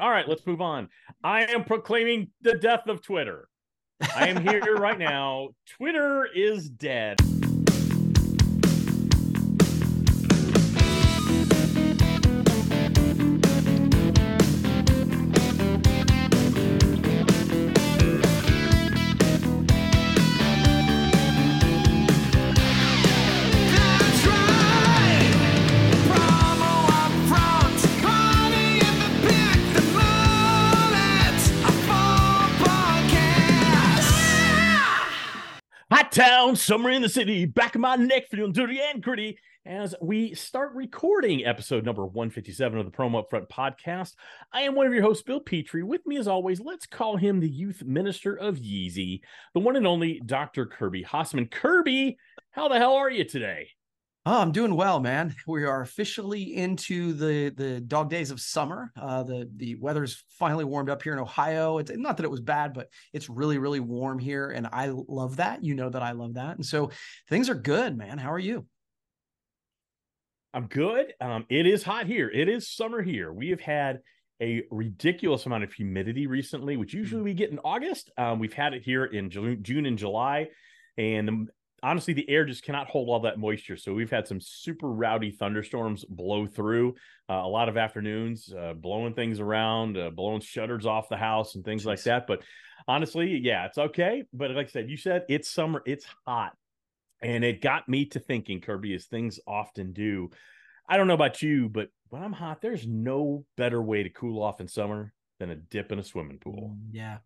All right, let's move on. I am proclaiming the death of Twitter. I am here right now. Twitter is dead. Town, summer in the city, back of my neck feeling dirty and gritty as we start recording episode number 157 of the Promo Upfront podcast. I am one of your hosts, Bill Petrie. With me, as always, let's call him the youth minister of Yeezy, the one and only Dr. Kirby Hasseman. Kirby, how the hell are you today? Oh, I'm doing well, man. We are officially into the the dog days of summer. Uh, the the weather's finally warmed up here in Ohio. It's not that it was bad, but it's really really warm here, and I love that. You know that I love that, and so things are good, man. How are you? I'm good. Um, it is hot here. It is summer here. We have had a ridiculous amount of humidity recently, which usually we get in August. Um, we've had it here in June, June and July, and um, honestly, the air just cannot hold all that moisture. So we've had some super rowdy thunderstorms blow through uh, a lot of afternoons, uh, blowing things around, uh, blowing shutters off the house and things like that. But honestly, yeah, it's okay. But like I said, you said it's summer, it's hot. And it got me to thinking, Kirby, as things often do. I don't know about you, but when I'm hot, there's no better way to cool off in summer than a dip in a swimming pool. Mm, Yeah,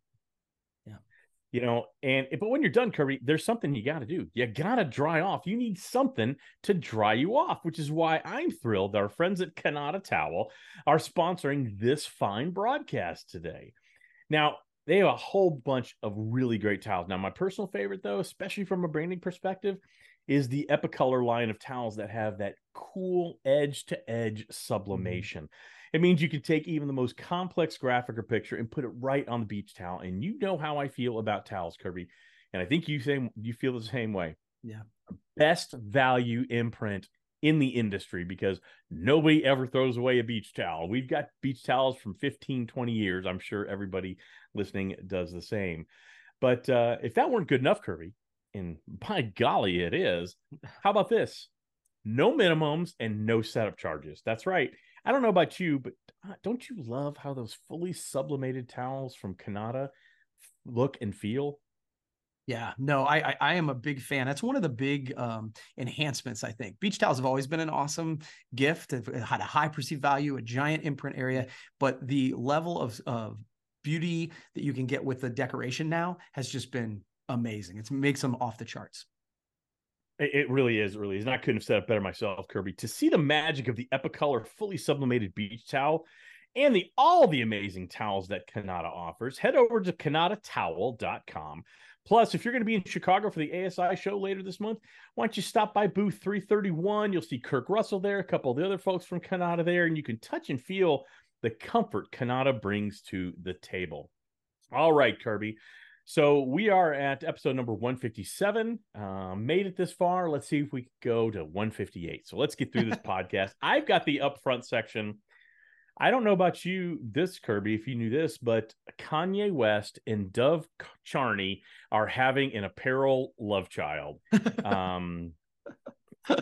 You know, and but when you're done, Kirby, there's something you got to do. You got to dry off. You need something to dry you off, which is why I'm thrilled our friends at Kanata Towel are sponsoring this fine broadcast today. Now, they have a whole bunch of really great towels. Now, my personal favorite, though, especially from a branding perspective, is the Epicolor line of towels that have that cool edge to edge sublimation. It means you can take even the most complex graphic or picture and put it right on the beach towel. And you know how I feel about towels, Kirby. And I think you same you feel the same way. Yeah. Best value imprint in the industry because nobody ever throws away a beach towel. We've got beach towels from 15, 20 years. I'm sure everybody listening does the same. But uh, if that weren't good enough, Kirby, and by golly, it is, how about this? No minimums and no setup charges. That's right. I don't know about you, but uh, don't you love how those fully sublimated towels from Kanata look and feel? yeah. No, I, I I am a big fan. That's one of the big um, enhancements. I think beach towels have always been an awesome gift. It had a high perceived value, a giant imprint area, but the level of of beauty that you can get with the decoration now has just been amazing. It makes them off the charts. It, really is, really is. And I couldn't have said it better myself, Kirby. To see the magic of the Epicolor fully sublimated beach towel and the all the amazing towels that Kanata offers, head over to kanatatowel.com. Plus, if you're going to be in Chicago for the ASI show later this month, why don't you stop by booth 331? You'll see Kirk Russell there, a couple of the other folks from Kanata there, and you can touch and feel the comfort Kanata brings to the table. All right, Kirby. So we are at episode number 157. Uh, made it this far. Let's see if we can go to 158. So let's get through this podcast. I've got the upfront section. I don't know about you, this Kirby, if you knew this, but Kanye West and Dov Charney are having an apparel love child. Um, uh,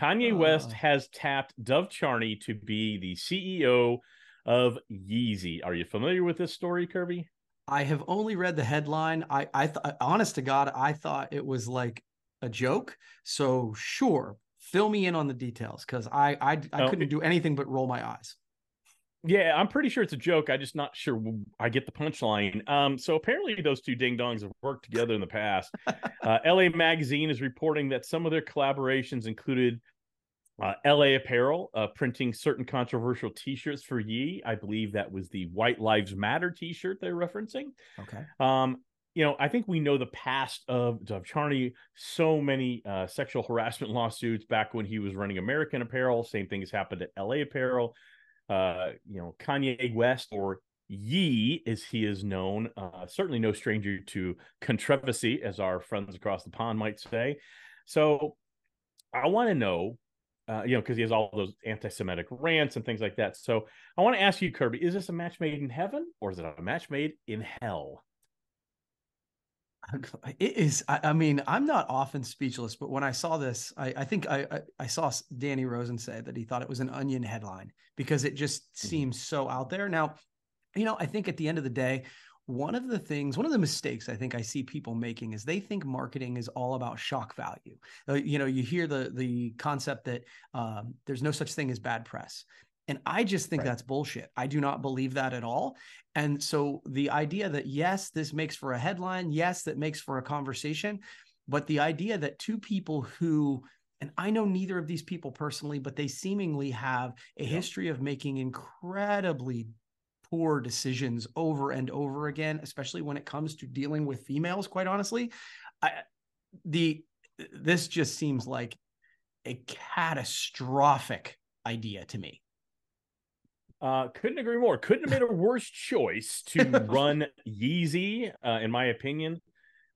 Kanye West Uh. has tapped Dov Charney to be the CEO of Yeezy. Are you familiar with this story, Kirby? I have only read the headline. I, I, th- honest to God, I thought it was like a joke. So sure, fill me in on the details because I, I, I Oh, couldn't it- do anything but roll my eyes. Yeah, I'm pretty sure it's a joke. I just not sure I get the punchline. Um, so apparently those two ding dongs have worked together in the past. Uh, LA Magazine is reporting that some of their collaborations included uh, LA Apparel uh, printing certain controversial T-shirts for Ye. I believe that was the White Lives Matter T-shirt they're referencing. Okay. Um, you know, I think we know the past of Dov Charney. So many uh, sexual harassment lawsuits back when he was running American Apparel. Same thing has happened at LA Apparel. Uh, you know, Kanye West or Ye, as he is known, uh, certainly no stranger to controversy, as our friends across the pond might say. So, I want to know uh, you know, because he has all those anti-Semitic rants and things like that. So I want to ask you, Kirby, is this a match made in heaven or is it a match made in hell? It is. I, I mean, I'm not often speechless, but when I saw this, I, I think I, I I saw Danny Rosen say that he thought it was an onion headline because it just Mhm. seems so out there. Now, you know, I think at the end of the day, one of the things, one of the mistakes I think I see people making is they think marketing is all about shock value. Uh, you know, you hear the the concept that um, there's no such thing as bad press. And I just think Right. that's bullshit. I do not believe that at all. And so the idea that yes, this makes for a headline, yes, that makes for a conversation, but the idea that two people who and I know neither of these people personally, but they seemingly have a Yeah. history of making incredibly poor decisions over and over again, especially when it comes to dealing with females, quite honestly. I the this just seems like a catastrophic idea to me. Uh, couldn't agree more. Couldn't have made a worse choice to run Yeezy, uh, in my opinion.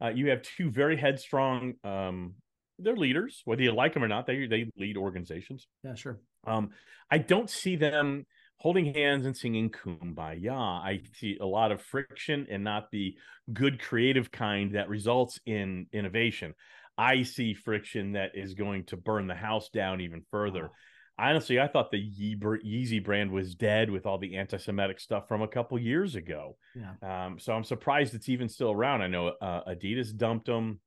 Uh, you have two very headstrong, um, they're leaders, whether you like them or not. They they lead organizations. Yeah, sure. Um, I don't see them holding hands and singing kumbaya. I see a lot of friction and not the good creative kind that results in innovation. I see friction that is going to burn the house down even further. Honestly, I thought the Ye- Yeezy brand was dead with all the anti-Semitic stuff from a couple years ago. Yeah. Um, so I'm surprised it's even still around. I know uh, Adidas dumped them.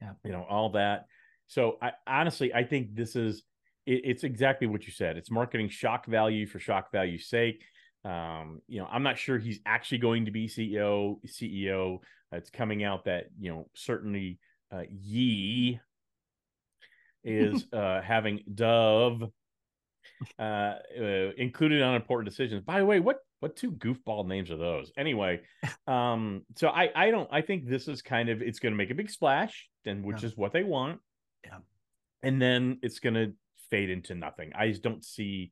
Yeah. You know all that. So I honestly, I think this is it, it's exactly what you said. It's marketing shock value for shock value's sake. Um, you know, I'm not sure he's actually going to be CEO. CEO. It's coming out that you know certainly uh, Ye is uh, having Dov uh, uh, included on important decisions. By the way, what what two goofball names are those? Anyway, um, so I I don't I think this is kind of it's going to make a big splash, and which Yeah. is what they want. Yeah. and then it's going to fade into nothing. I just don't see.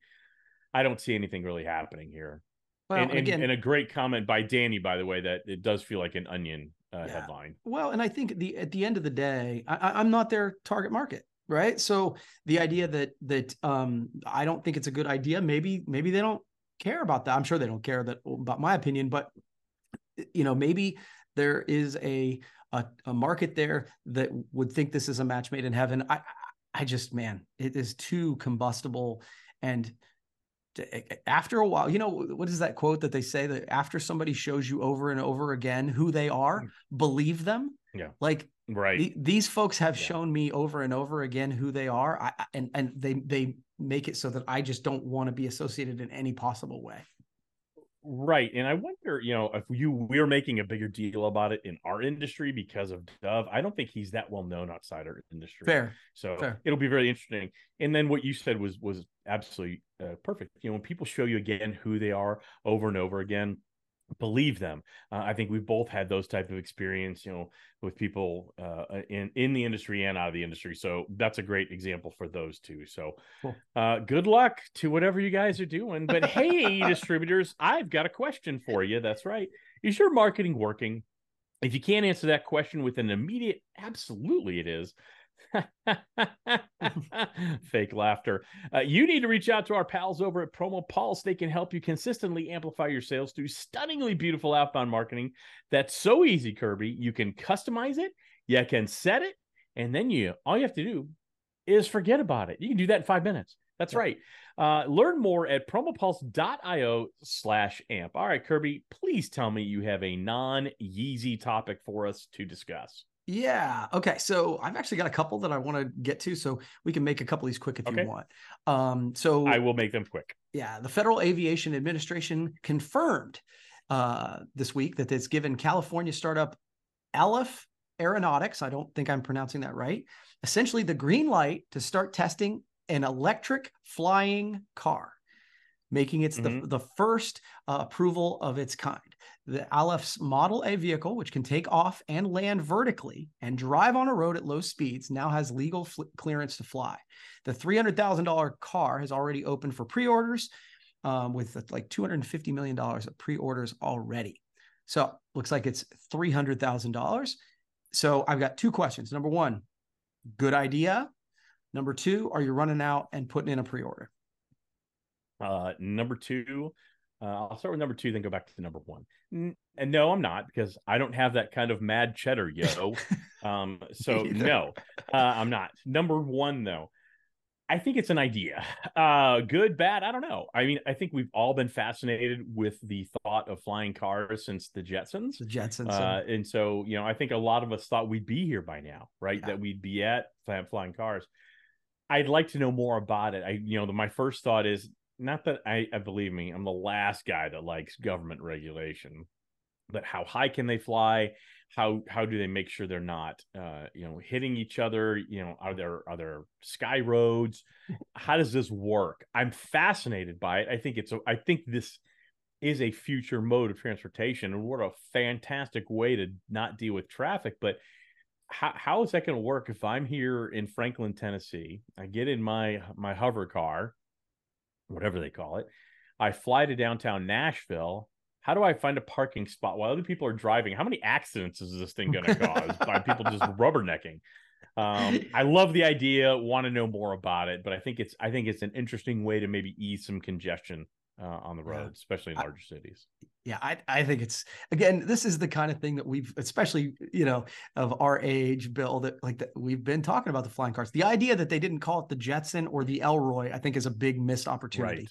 I don't see anything really happening here. Well, and, and again, and a great comment by Danny, by the way, that it does feel like an onion uh, Yeah. headline. Well, and I think the at the end of the day, I- I'm not their target market, right? So the idea that that um, I don't think it's a good idea. Maybe maybe they don't care about that. I'm sure they don't care that about my opinion, but you know maybe there is a a, a market there that would think this is a match made in heaven. I I just man, it is too combustible and after a while, you know, what is that quote that they say that after somebody shows you over and over again who they are, mm. believe them? Yeah. Like Right. the, these folks have Yeah. shown me over and over again who they are. I- and and they they make it so that I just don't want to be associated in any possible way. Right. And I wonder, you know, if you we're making a bigger deal about it in our industry because of Dov. I don't think he's that well known outside our industry. Fair. So Fair. it'll be very interesting. And then what you said was was absolutely uh, perfect. You know, when people show you again who they are over and over again, believe them. Uh, I think we've both had those type of experience. You know, with people uh, in in the industry and out of the industry. So that's a great example for those two. So Cool. uh, good luck to whatever you guys are doing. But hey, distributors, I've got a question for you. That's right. Is your marketing working? If you can't answer that question with an immediate, absolutely it is. Fake laughter. Uh, you need to reach out to our pals over at Promo Pulse. They can help you consistently amplify your sales through stunningly beautiful outbound marketing. That's so easy, Kirby. You can customize it, you can set it, and then you all you have to do is forget about it. You can do that in five minutes. That's Yeah. right. Uh, learn more at promopulse.io slash amp. All right, Kirby, please tell me you have a non Yeezy topic for us to discuss. Yeah. Okay. So I've actually got a couple that I want to get to, so we can make a couple of these quick if Okay. you want. Um, so I will make them quick. Yeah, the Federal Aviation Administration confirmed uh, this week that it's given California startup Alef Aeronautics, I don't think I'm pronouncing that right, essentially the green light to start testing an electric flying car, making it the, Mhm. the first uh, approval of its kind. The Alef's Model A vehicle, which can take off and land vertically and drive on a road at low speeds, now has legal fl- clearance to fly. The $300,000 car has already opened for pre orders um, with like $250 million of pre orders already. So looks like it's $300,000. So I've got two questions. Number one, good idea. Number two, are you running out and putting in a pre-order? Uh, number two, uh, I'll start with number two, then go back to number one. N- and no, I'm not because I don't have that kind of mad cheddar, yo. um, so no, uh, I'm not. Number one, though, I think it's an idea. Uh, good, bad, I don't know. I mean, I think we've all been fascinated with the thought of flying cars since the Jetsons. The Jetsons. Uh, and so, you know, I think a lot of us thought we'd be here by now, right? Yeah. That we'd be at flying cars. I'd like to know more about it. I, you know, the, my first thought is not that I, I believe me, I'm the last guy that likes government regulation, but how high can they fly? How how do they make sure they're not, uh, you know, hitting each other? You know, are there are there sky roads? How does this work? I'm fascinated by it. I think it's a, I think this is a future mode of transportation and what a fantastic way to not deal with traffic but how, how is that going to work if i'm here in franklin tennessee i get in my my hover car whatever they call it i fly to downtown nashville how do i find a parking spot while other people are driving how many accidents is this thing going to cause by people just rubbernecking um, I love the idea. Want to know more about it, but I think it's I think it's an interesting way to maybe ease some congestion uh, on the Yeah. road, especially in I- larger cities. Yeah, I, I think it's again, this is the kind of thing that we've, especially you know, of our age, Bill, that like that we've been talking about the flying cars. The idea that they didn't call it the Jetson or the Elroy, I think, is a big missed opportunity.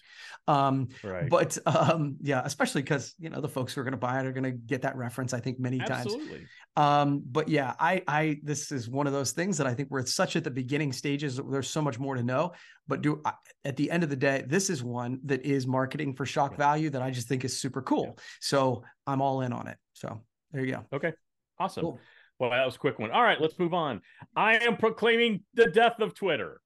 Um, Right. but um, yeah, especially because you know the folks who are going to buy it are going to get that reference. I think many times. Absolutely. Um, but yeah, I, I, this is one of those things that I think we're such at the beginning stages. There's so much more to know. But do I, at the end of the day, this is one that is marketing for shock Yeah. value that I just think is super cool. So I'm all in on it. So there you go. Okay. Awesome. Cool. Well, that was a quick one. All right, let's move on. I am proclaiming the death of Twitter.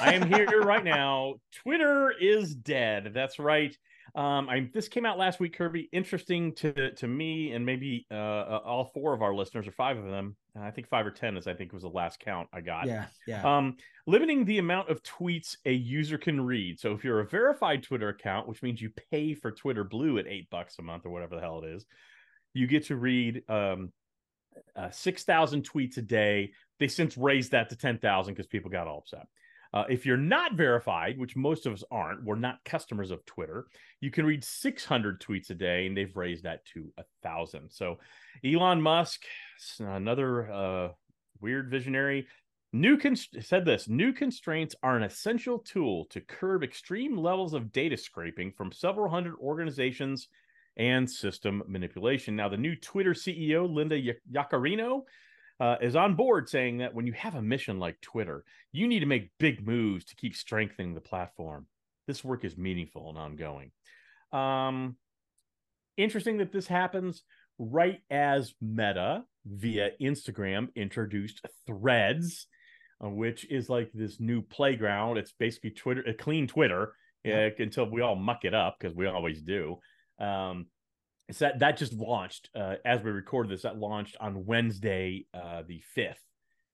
I am here right now. Twitter is dead. That's right. Um, I this came out last week, Kirby. Interesting to to me, and maybe uh, uh, all four of our listeners, or five of them. I think five or ten is I think was the last count I got. Yeah, yeah. Um, limiting the amount of tweets a user can read. So if you're a verified Twitter account, which means you pay for Twitter Blue at eight bucks a month or whatever the hell it is, you get to read um, uh, six thousand tweets a day. They since raised that to ten thousand because people got all upset. Uh, if you're not verified, which most of us aren't, we're not customers of Twitter. You can read 600 tweets a day, and they've raised that to a thousand. So, Elon Musk, another uh, weird visionary, New const- said this new constraints are an essential tool to curb extreme levels of data scraping from several hundred organizations and system manipulation. Now, the new Twitter CEO, Linda Y- Yaccarino, uh, is on board saying that when you have a mission like Twitter, you need to make big moves to keep strengthening the platform. This work is meaningful and ongoing. Um, interesting that this happens right as Meta via Instagram introduced Threads, uh, which is like this new playground. It's basically Twitter, a clean Twitter Yeah. uh, until we all muck it up because we always do. Um, that that just launched uh, as we record this. That launched on Wednesday, uh, the fifth.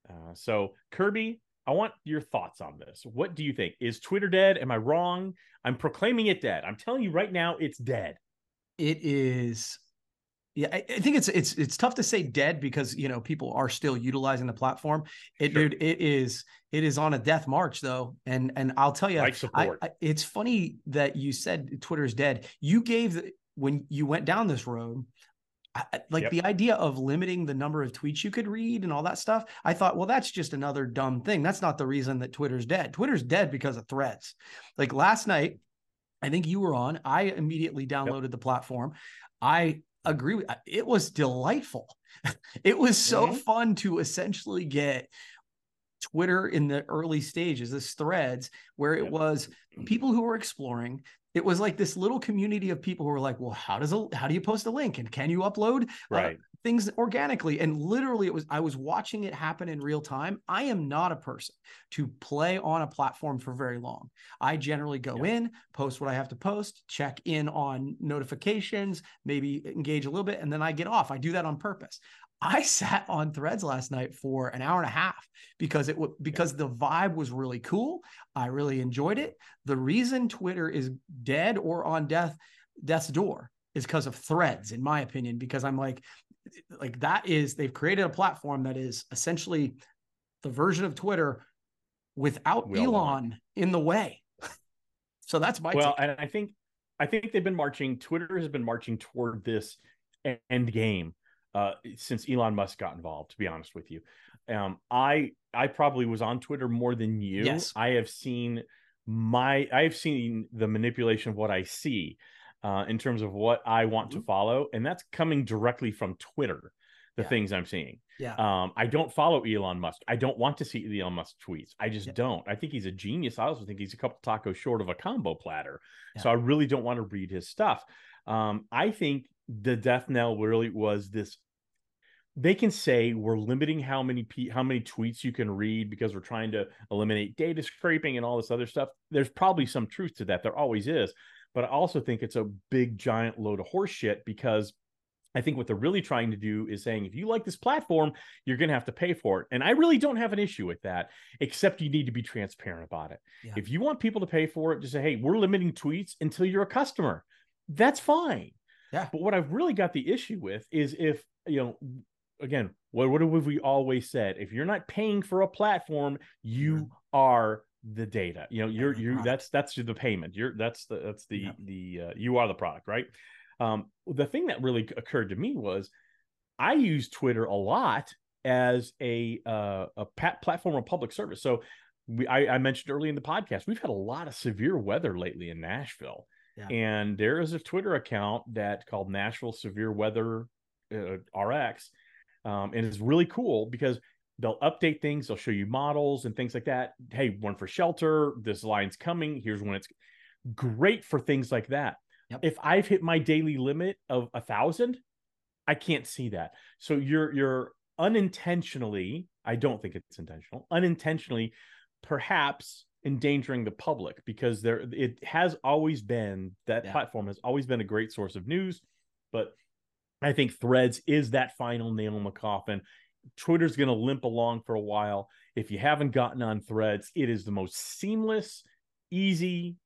Uh, so Kirby, I want your thoughts on this. What do you think? Is Twitter dead? Am I wrong? I'm proclaiming it dead. I'm telling you right now, it's dead. it is yeah I, I think it's it's it's tough to say dead because you know people are still utilizing the platform it Sure. dude it is it is on a death march though and and i'll tell you I I. It's funny that you said twitter's dead you gave the, when you went down this road I, like Yep. the idea of limiting the number of tweets you could read and all that stuff i thought well that's just another dumb thing that's not the reason that twitter's dead twitter's dead because of threads like last night I think you were on. I immediately downloaded the platform. I agree with it was delightful. it was so Mhm. fun to essentially get Twitter in the early stages, this threads where it Yep. was people who were exploring. It was like this little community of people who were like, well, how does a how do you post a link? And can you upload uh, Right. things organically? And literally it was i was watching it happen in real time. I am not a person to play on a platform for very long. I generally go Yeah. in post what i have to post check in on notifications maybe engage a little bit and then i get off. I do that on purpose i sat on threads last night for an hour and a half because it was because the vibe was really cool i really enjoyed it the reason twitter is dead or on death death's door is because of threads in my opinion because i'm like like that is they've created a platform that is essentially the version of Twitter without We all want. Elon in the way. so that's my well, take. and I think I think they've been marching. Twitter has been marching toward this end game uh, since Elon Musk got involved. To be honest with you, um, I I probably was on Twitter more than you. Yes. I have seen my I have seen the manipulation of what I see uh, in terms of what I want to Mhm. follow, and that's coming directly from Twitter. The Yeah. things I'm seeing. yeah. Um, I don't follow Elon Musk. I don't want to see Elon Musk tweets. I just Yeah. don't. I think he's a genius. I also think he's a couple tacos short of a combo platter. Yeah. So I really don't want to read his stuff. Um, I think the death knell really was this. They can say we're limiting how many pe- how many tweets you can read because we're trying to eliminate data scraping and all this other stuff. There's probably some truth to that. There always is, but I also think it's a big giant load of horse shit because I think what they're really trying to do is saying if you like this platform, you're going to have to pay for it. And I really don't have an issue with that, except you need to be transparent about it. Yeah. If you want people to pay for it, just say, hey, we're limiting tweets until you're a customer. That's fine. Yeah. But what I've really got the issue with is if, you know, again, what, what have we always said? If you're not paying for a platform, you are the data. You know, you're you product. that's that's the payment. You're that's the that's the Yeah. the uh, you are the product, right? Um, the thing that really occurred to me was I use Twitter a lot as a uh, a pat- platform of public service. So we, I, I mentioned early in the podcast, we've had a lot of severe weather lately in Nashville, Yeah. and there is a Twitter account that called Nashville Severe Weather uh, RX, um, and it's really cool because they'll update things, they'll show you models and things like that. Hey, one for shelter, this line's coming. Here's when it's great for things like that. Yep. If I've hit my daily limit of a thousand, I can't see that. So you're you're unintentionally, I don't think it's intentional, unintentionally, perhaps endangering the public because there it has always been that Yeah. platform has always been a great source of news, but I think Threads is that final nail in the coffin. Twitter's going to limp along for a while. If you haven't gotten on Threads, it is the most seamless, easy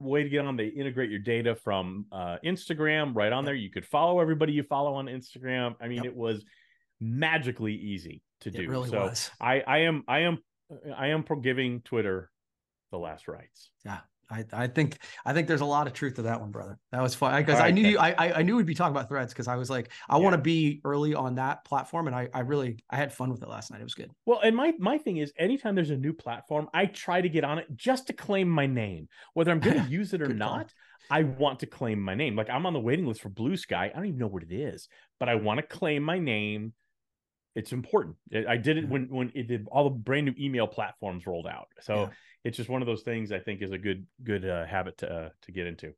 way to get on. They integrate your data from uh, Instagram right on there. You could follow everybody you follow on Instagram. I mean, Yep. it was magically easy to do. Really so was. I, I am, I am, I am giving Twitter the last rites. Yeah, i, I think I think there's a lot of truth to that one, brother. That was fun because All I right, knew you, I I- knew we'd be talking about threads because I was like I Yeah. want to be early on that platform and I I really I had fun with it last night. It was good. Well, and my my thing is, anytime there's a new platform, I try to get on it just to claim my name, whether I'm going to use it or not. I want to claim my name. Like I'm on the waiting list for Blue Sky. I don't even know what it is, but I want to claim my name. It's important. I did it when when it did all the brand new email platforms rolled out. So Yeah. It's just one of those things I think is a good good uh, habit to uh, to get into.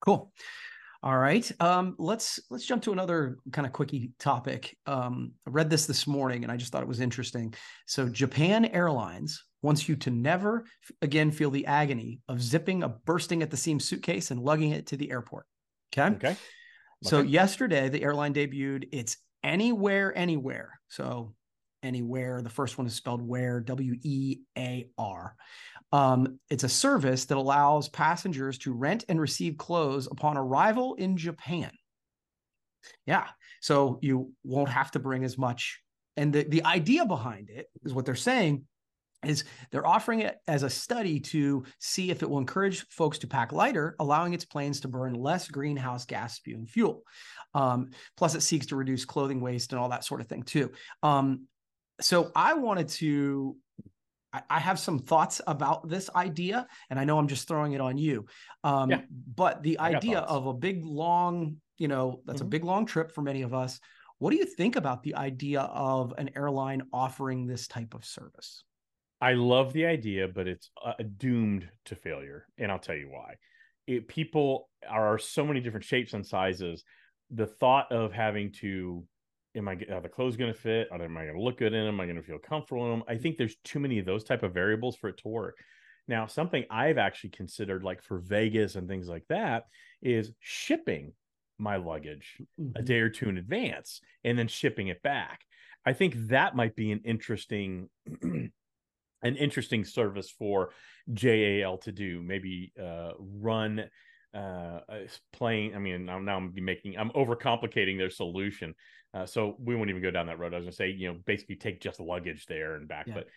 Cool. All right. Um, let's let's jump to another kind of quickie topic. Um, I read this this morning and I just thought it was interesting. So Japan Airlines wants you to never again feel the agony of zipping a bursting at the seams suitcase and lugging it to the airport. Okay. Okay. So Okay. yesterday the airline debuted its anywhere anywhere. So anywhere the first one is spelled where W E A R. Um, it's a service that allows passengers to rent and receive clothes upon arrival in Japan. Yeah. So you won't have to bring as much. And the, the idea behind it is what they're saying is they're offering it as a study to see if it will encourage folks to pack lighter, allowing its planes to burn less greenhouse gas spewing fuel. Um, plus, it seeks to reduce clothing waste and all that sort of thing too. Um, so I wanted to. I- have some thoughts about this idea, and I know I'm just throwing it on you. Um, Yeah. But the I idea of a big, long, you know, that's Mhm. a big, long trip for many of us. What do you think about the idea of an airline offering this type of service? I love the idea, but it's uh, doomed to failure, and I'll tell you why. It, people are so many different shapes and sizes. The thought of having to, am I are the clothes going to fit? Am I going to look good in them? Am I going to feel comfortable in them? I think there's too many of those type of variables for it to work. Now, something I've actually considered, like for Vegas and things like that, is shipping my luggage a day or two in advance and then shipping it back. I think that might be an interesting an interesting service for JAL to do. Maybe uh, run uh, a plane. I mean, now, now I'm be making I'm overcomplicating their solution. Uh, so we won't even go down that road. I was gonna say, you know, basically take just luggage there and back, Yeah. but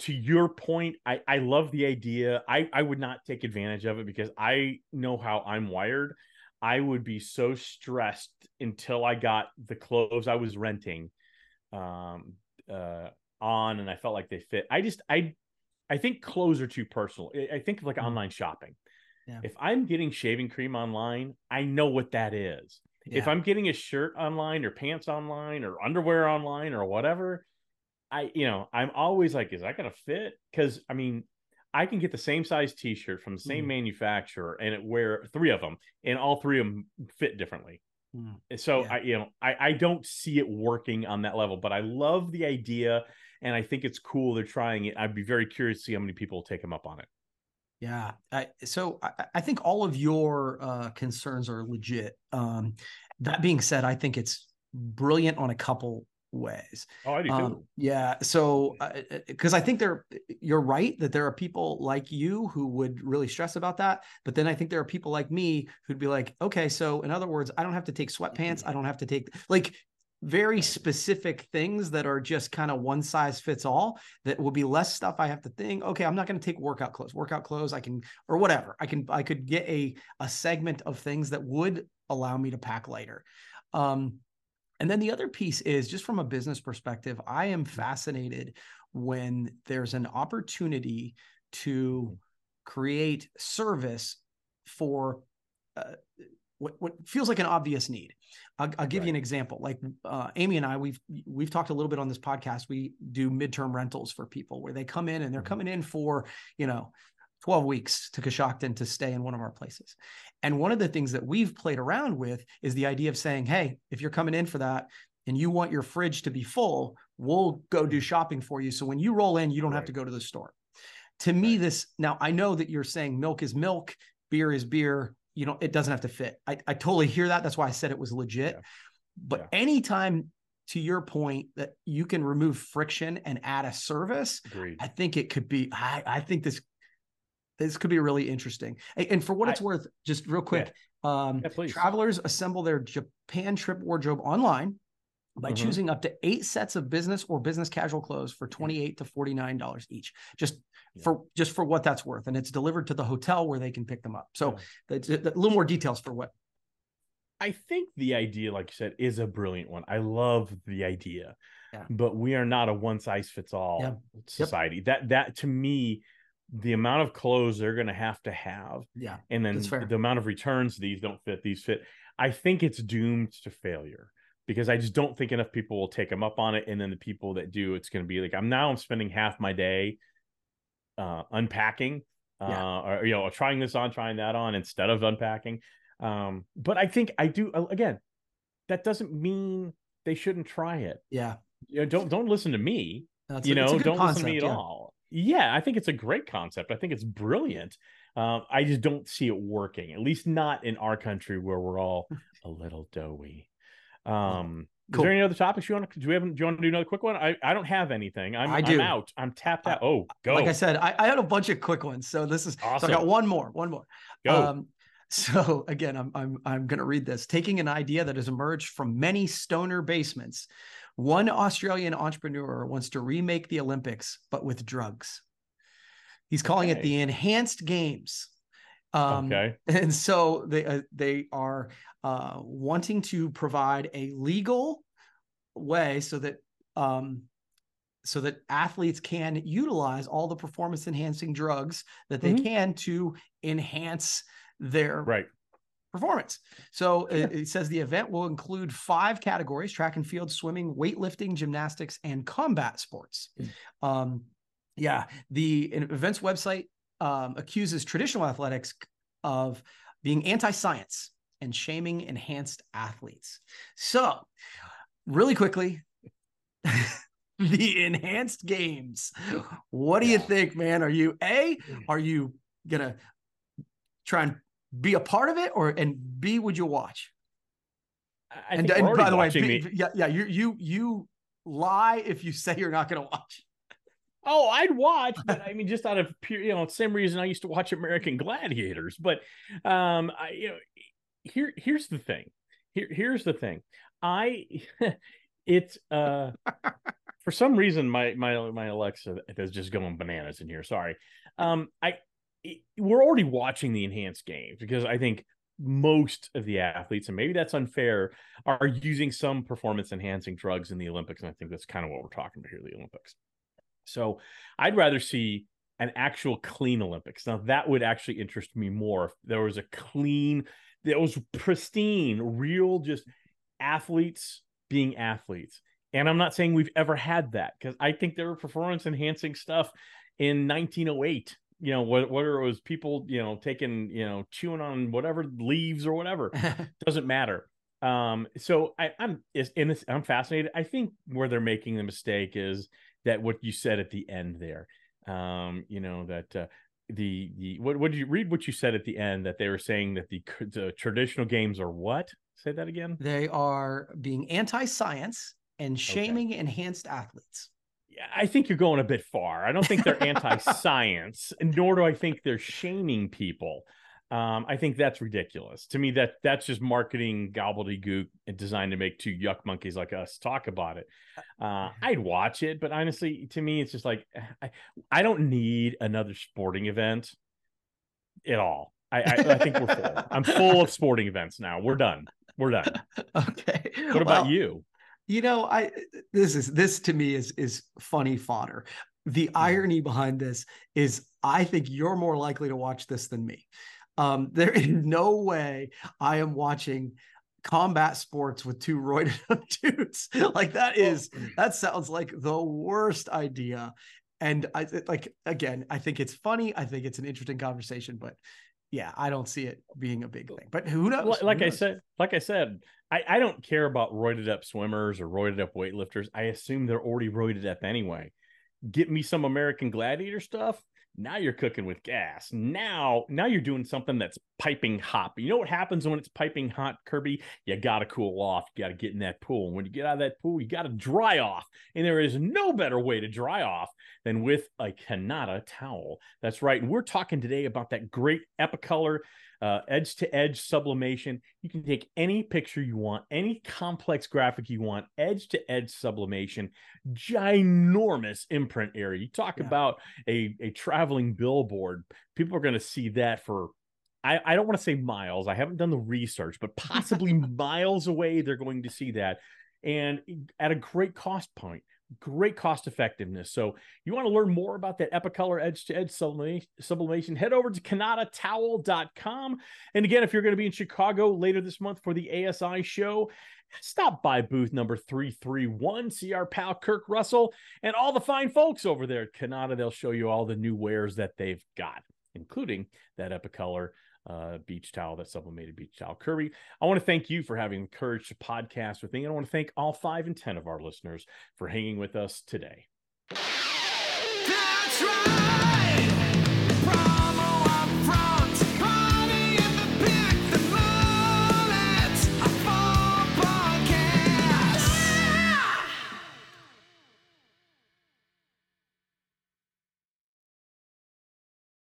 to your point, I, I love the idea. I, I would not take advantage of it because I know how I'm wired. I would be so stressed until I got the clothes I was renting um, uh, on and I felt like they fit. I just, I, I think clothes are too personal. I- think of like Mm. online shopping. Yeah. If I'm getting shaving cream online, I know what that is. If I'm getting a shirt online or pants online or underwear online or whatever, I you know, I'm always like, is that gonna fit? Because I mean, I can get the same size t-shirt from the same Mhm. manufacturer and it wear three of them, and all three of them fit differently. Mm. So Yeah. I, you know, I, I don't see it working on that level, but I love the idea and I think it's cool they're trying it. I'd be very curious to see how many people take them up on it. Yeah. I, so I, I think all of your uh, concerns are legit. Um, that being said, I think it's brilliant on a couple ways. Oh, I do too. Um, yeah. So, because I think there, you're right that there are people like you who would really stress about that. But then I think there are people like me who'd be like, okay, so in other words, I don't have to take sweatpants. I don't have to take like very specific things that are just kind of one size fits all that will be less stuff I have to think, okay, I'm not going to take workout clothes, workout clothes. I can, or whatever. I can, I could get a, a segment of things that would allow me to pack lighter. Um, and then the other piece is just from a business perspective, I am fascinated when there's an opportunity to create service for uh, what, what feels like an obvious need. I'll, I'll give you an example. Like uh, Amy and I, we've we've talked a little bit on this podcast. We do midterm rentals for people where they come in and they're Mhm. coming in for you know 12 weeks to Coshocton to stay in one of our places. And one of the things that we've played around with is the idea of saying, hey, if you're coming in for that and you want your fridge to be full, we'll go do shopping for you. So when you roll in, you don't have to go to the store. To me, Right. this now I know that you're saying milk is milk, beer is beer. You know, it doesn't have to fit. I, I totally hear that. That's why I said it was legit. Yeah. But Yeah. anytime to your point that you can remove friction and add a service, Agreed. I think it could be. I, I think this this could be really interesting. And, and for what I- it's worth, just real quick, um, Yeah, travelers assemble their Japan trip wardrobe online by Mhm. choosing up to eight sets of business or business casual clothes for twenty eight to forty nine dollars each. Just Yeah. for just for what that's worth, and it's delivered to the hotel where they can pick them up. So Yeah. a little more details for what. I think the idea, like you said, is a brilliant one. I love the idea, Yeah. but we are not a one size fits all society. That that to me, the amount of clothes they're going to have to have, Yeah, and then the amount of returns these don't fit, these fit. I think it's doomed to failure because I just don't think enough people will take them up on it. And then the people that do, it's going to be like I'm now I'm spending half my day uh, unpacking, Yeah. uh, or you know, trying this on, trying that on instead of unpacking. Um, but I think I do again. That doesn't mean they shouldn't try it. yeah. You know, don't don't listen to me. That's you a- know, don't listen to me at yeah. all. Yeah, I think it's a great concept. I think it's brilliant. Um, I just don't see it working, at least not in our country where we're all a little doughy. Um, is there any other topics you want to do? We have, do you want to do another quick one? I, I don't have anything. I'm, I I'm out. I'm tapped out. Oh, go. Like I said, I, I had a bunch of quick ones. So this is so I got one more, one more. go. Um, so again, I'm I'm I'm going to read this. Taking an idea that has emerged from many stoner basements, one Australian entrepreneur wants to remake the Olympics but with drugs. He's calling it the Enhanced Games. Um, okay. and so they uh, they are uh, wanting to provide a legal way so that um, so that athletes can utilize all the performance enhancing drugs that they Mhm. can to enhance their Right. performance. So it, it says the event will include five categories: track and field, swimming, weightlifting, gymnastics, and combat sports. Um, yeah, the event's website um, accuses traditional athletics of being anti-science and shaming enhanced athletes. So, really quickly, the enhanced games. What do you think, man? Are you a? Are you gonna try and be a part of it, or and b? Would you watch? I and and by the way, B- yeah, yeah, you you you lie if you say you're not going to watch. Oh, I'd watch, but I mean, just out of pure, you know, same reason I used to watch American Gladiators. But, um, I, you know, here, here's the thing. Here, here's the thing. I, it's, uh, for some reason my my my Alexa is just going bananas in here. Sorry. Um, I we're already watching the enhanced games because I think most of the athletes, and maybe that's unfair, are using some performance enhancing drugs in the Olympics, and I think that's kind of what we're talking about here, the Olympics. So I'd rather see an actual clean Olympics. Now that would actually interest me more if there was a clean, that was pristine, real, just athletes being athletes. And I'm not saying we've ever had that because I think there were performance enhancing stuff in 1908. You know, what whether it was people, you know, taking, you know, chewing on whatever leaves or whatever, doesn't matter. Um, so I, I'm in this, I'm fascinated. I think where they're making the mistake is that what you said at the end there. Um, you know, that uh, the the what what did you read what you said at the end that they were saying that the, the traditional games are what? Say that again. they are being anti-science and shaming enhanced athletes. Yeah, I think you're going a bit far. I don't think they're anti-science, nor do I think they're shaming people. Um, I think that's ridiculous. To me, that that's just marketing gobbledygook designed to make two yuck monkeys like us talk about it. Uh, I'd watch it, but honestly, to me, it's just like I, I don't need another sporting event at all. I, I, I think we're full. I'm full of sporting events now. We're done. We're done. okay. What about Well, you? You know, I this is this to me is is funny fodder. The irony behind this is I think you're more likely to watch this than me. Um, there is no way I am watching combat sports with two roided up dudes. like that is that sounds like the worst idea. And I like again, I think it's funny. I think it's an interesting conversation, but yeah, I don't see it being a big thing. But who knows? Li- Who like I said, like I said, I, I don't care about roided up swimmers or roided up weightlifters. I assume they're already roided up anyway. Get me some American Gladiator stuff. Now you're cooking with gas. Now, now you're doing something that's piping hot. But you know what happens when it's piping hot, Kirby? You gotta cool off. You gotta get in that pool. And when you get out of that pool, you gotta dry off. And there is no better way to dry off than with a Kanata towel. That's right. And we're talking today about that great Epicolor edge to edge sublimation. You can take any picture you want, any complex graphic you want, edge to edge sublimation, ginormous imprint area. You talk Yeah. about a, a traveling billboard, people are going to see that for. I, I don't want to say miles. I haven't done the research, but possibly miles away, they're going to see that. And at a great cost point, great cost effectiveness. So you want to learn more about that Epicolor edge to edge sublimation, head over to kanatatowel.com. And again, if you're going to be in Chicago later this month for the ASI show, stop by booth number 331, see our pal Kirk Russell and all the fine folks over there at Kanata. They'll show you all the new wares that they've got, including that Epicolor uh, beach towel, that sublimated beach towel. Kirby, I want to thank you for having the courage to podcast with me. And I want to thank all five and 10 of our listeners for hanging with us today. That's right.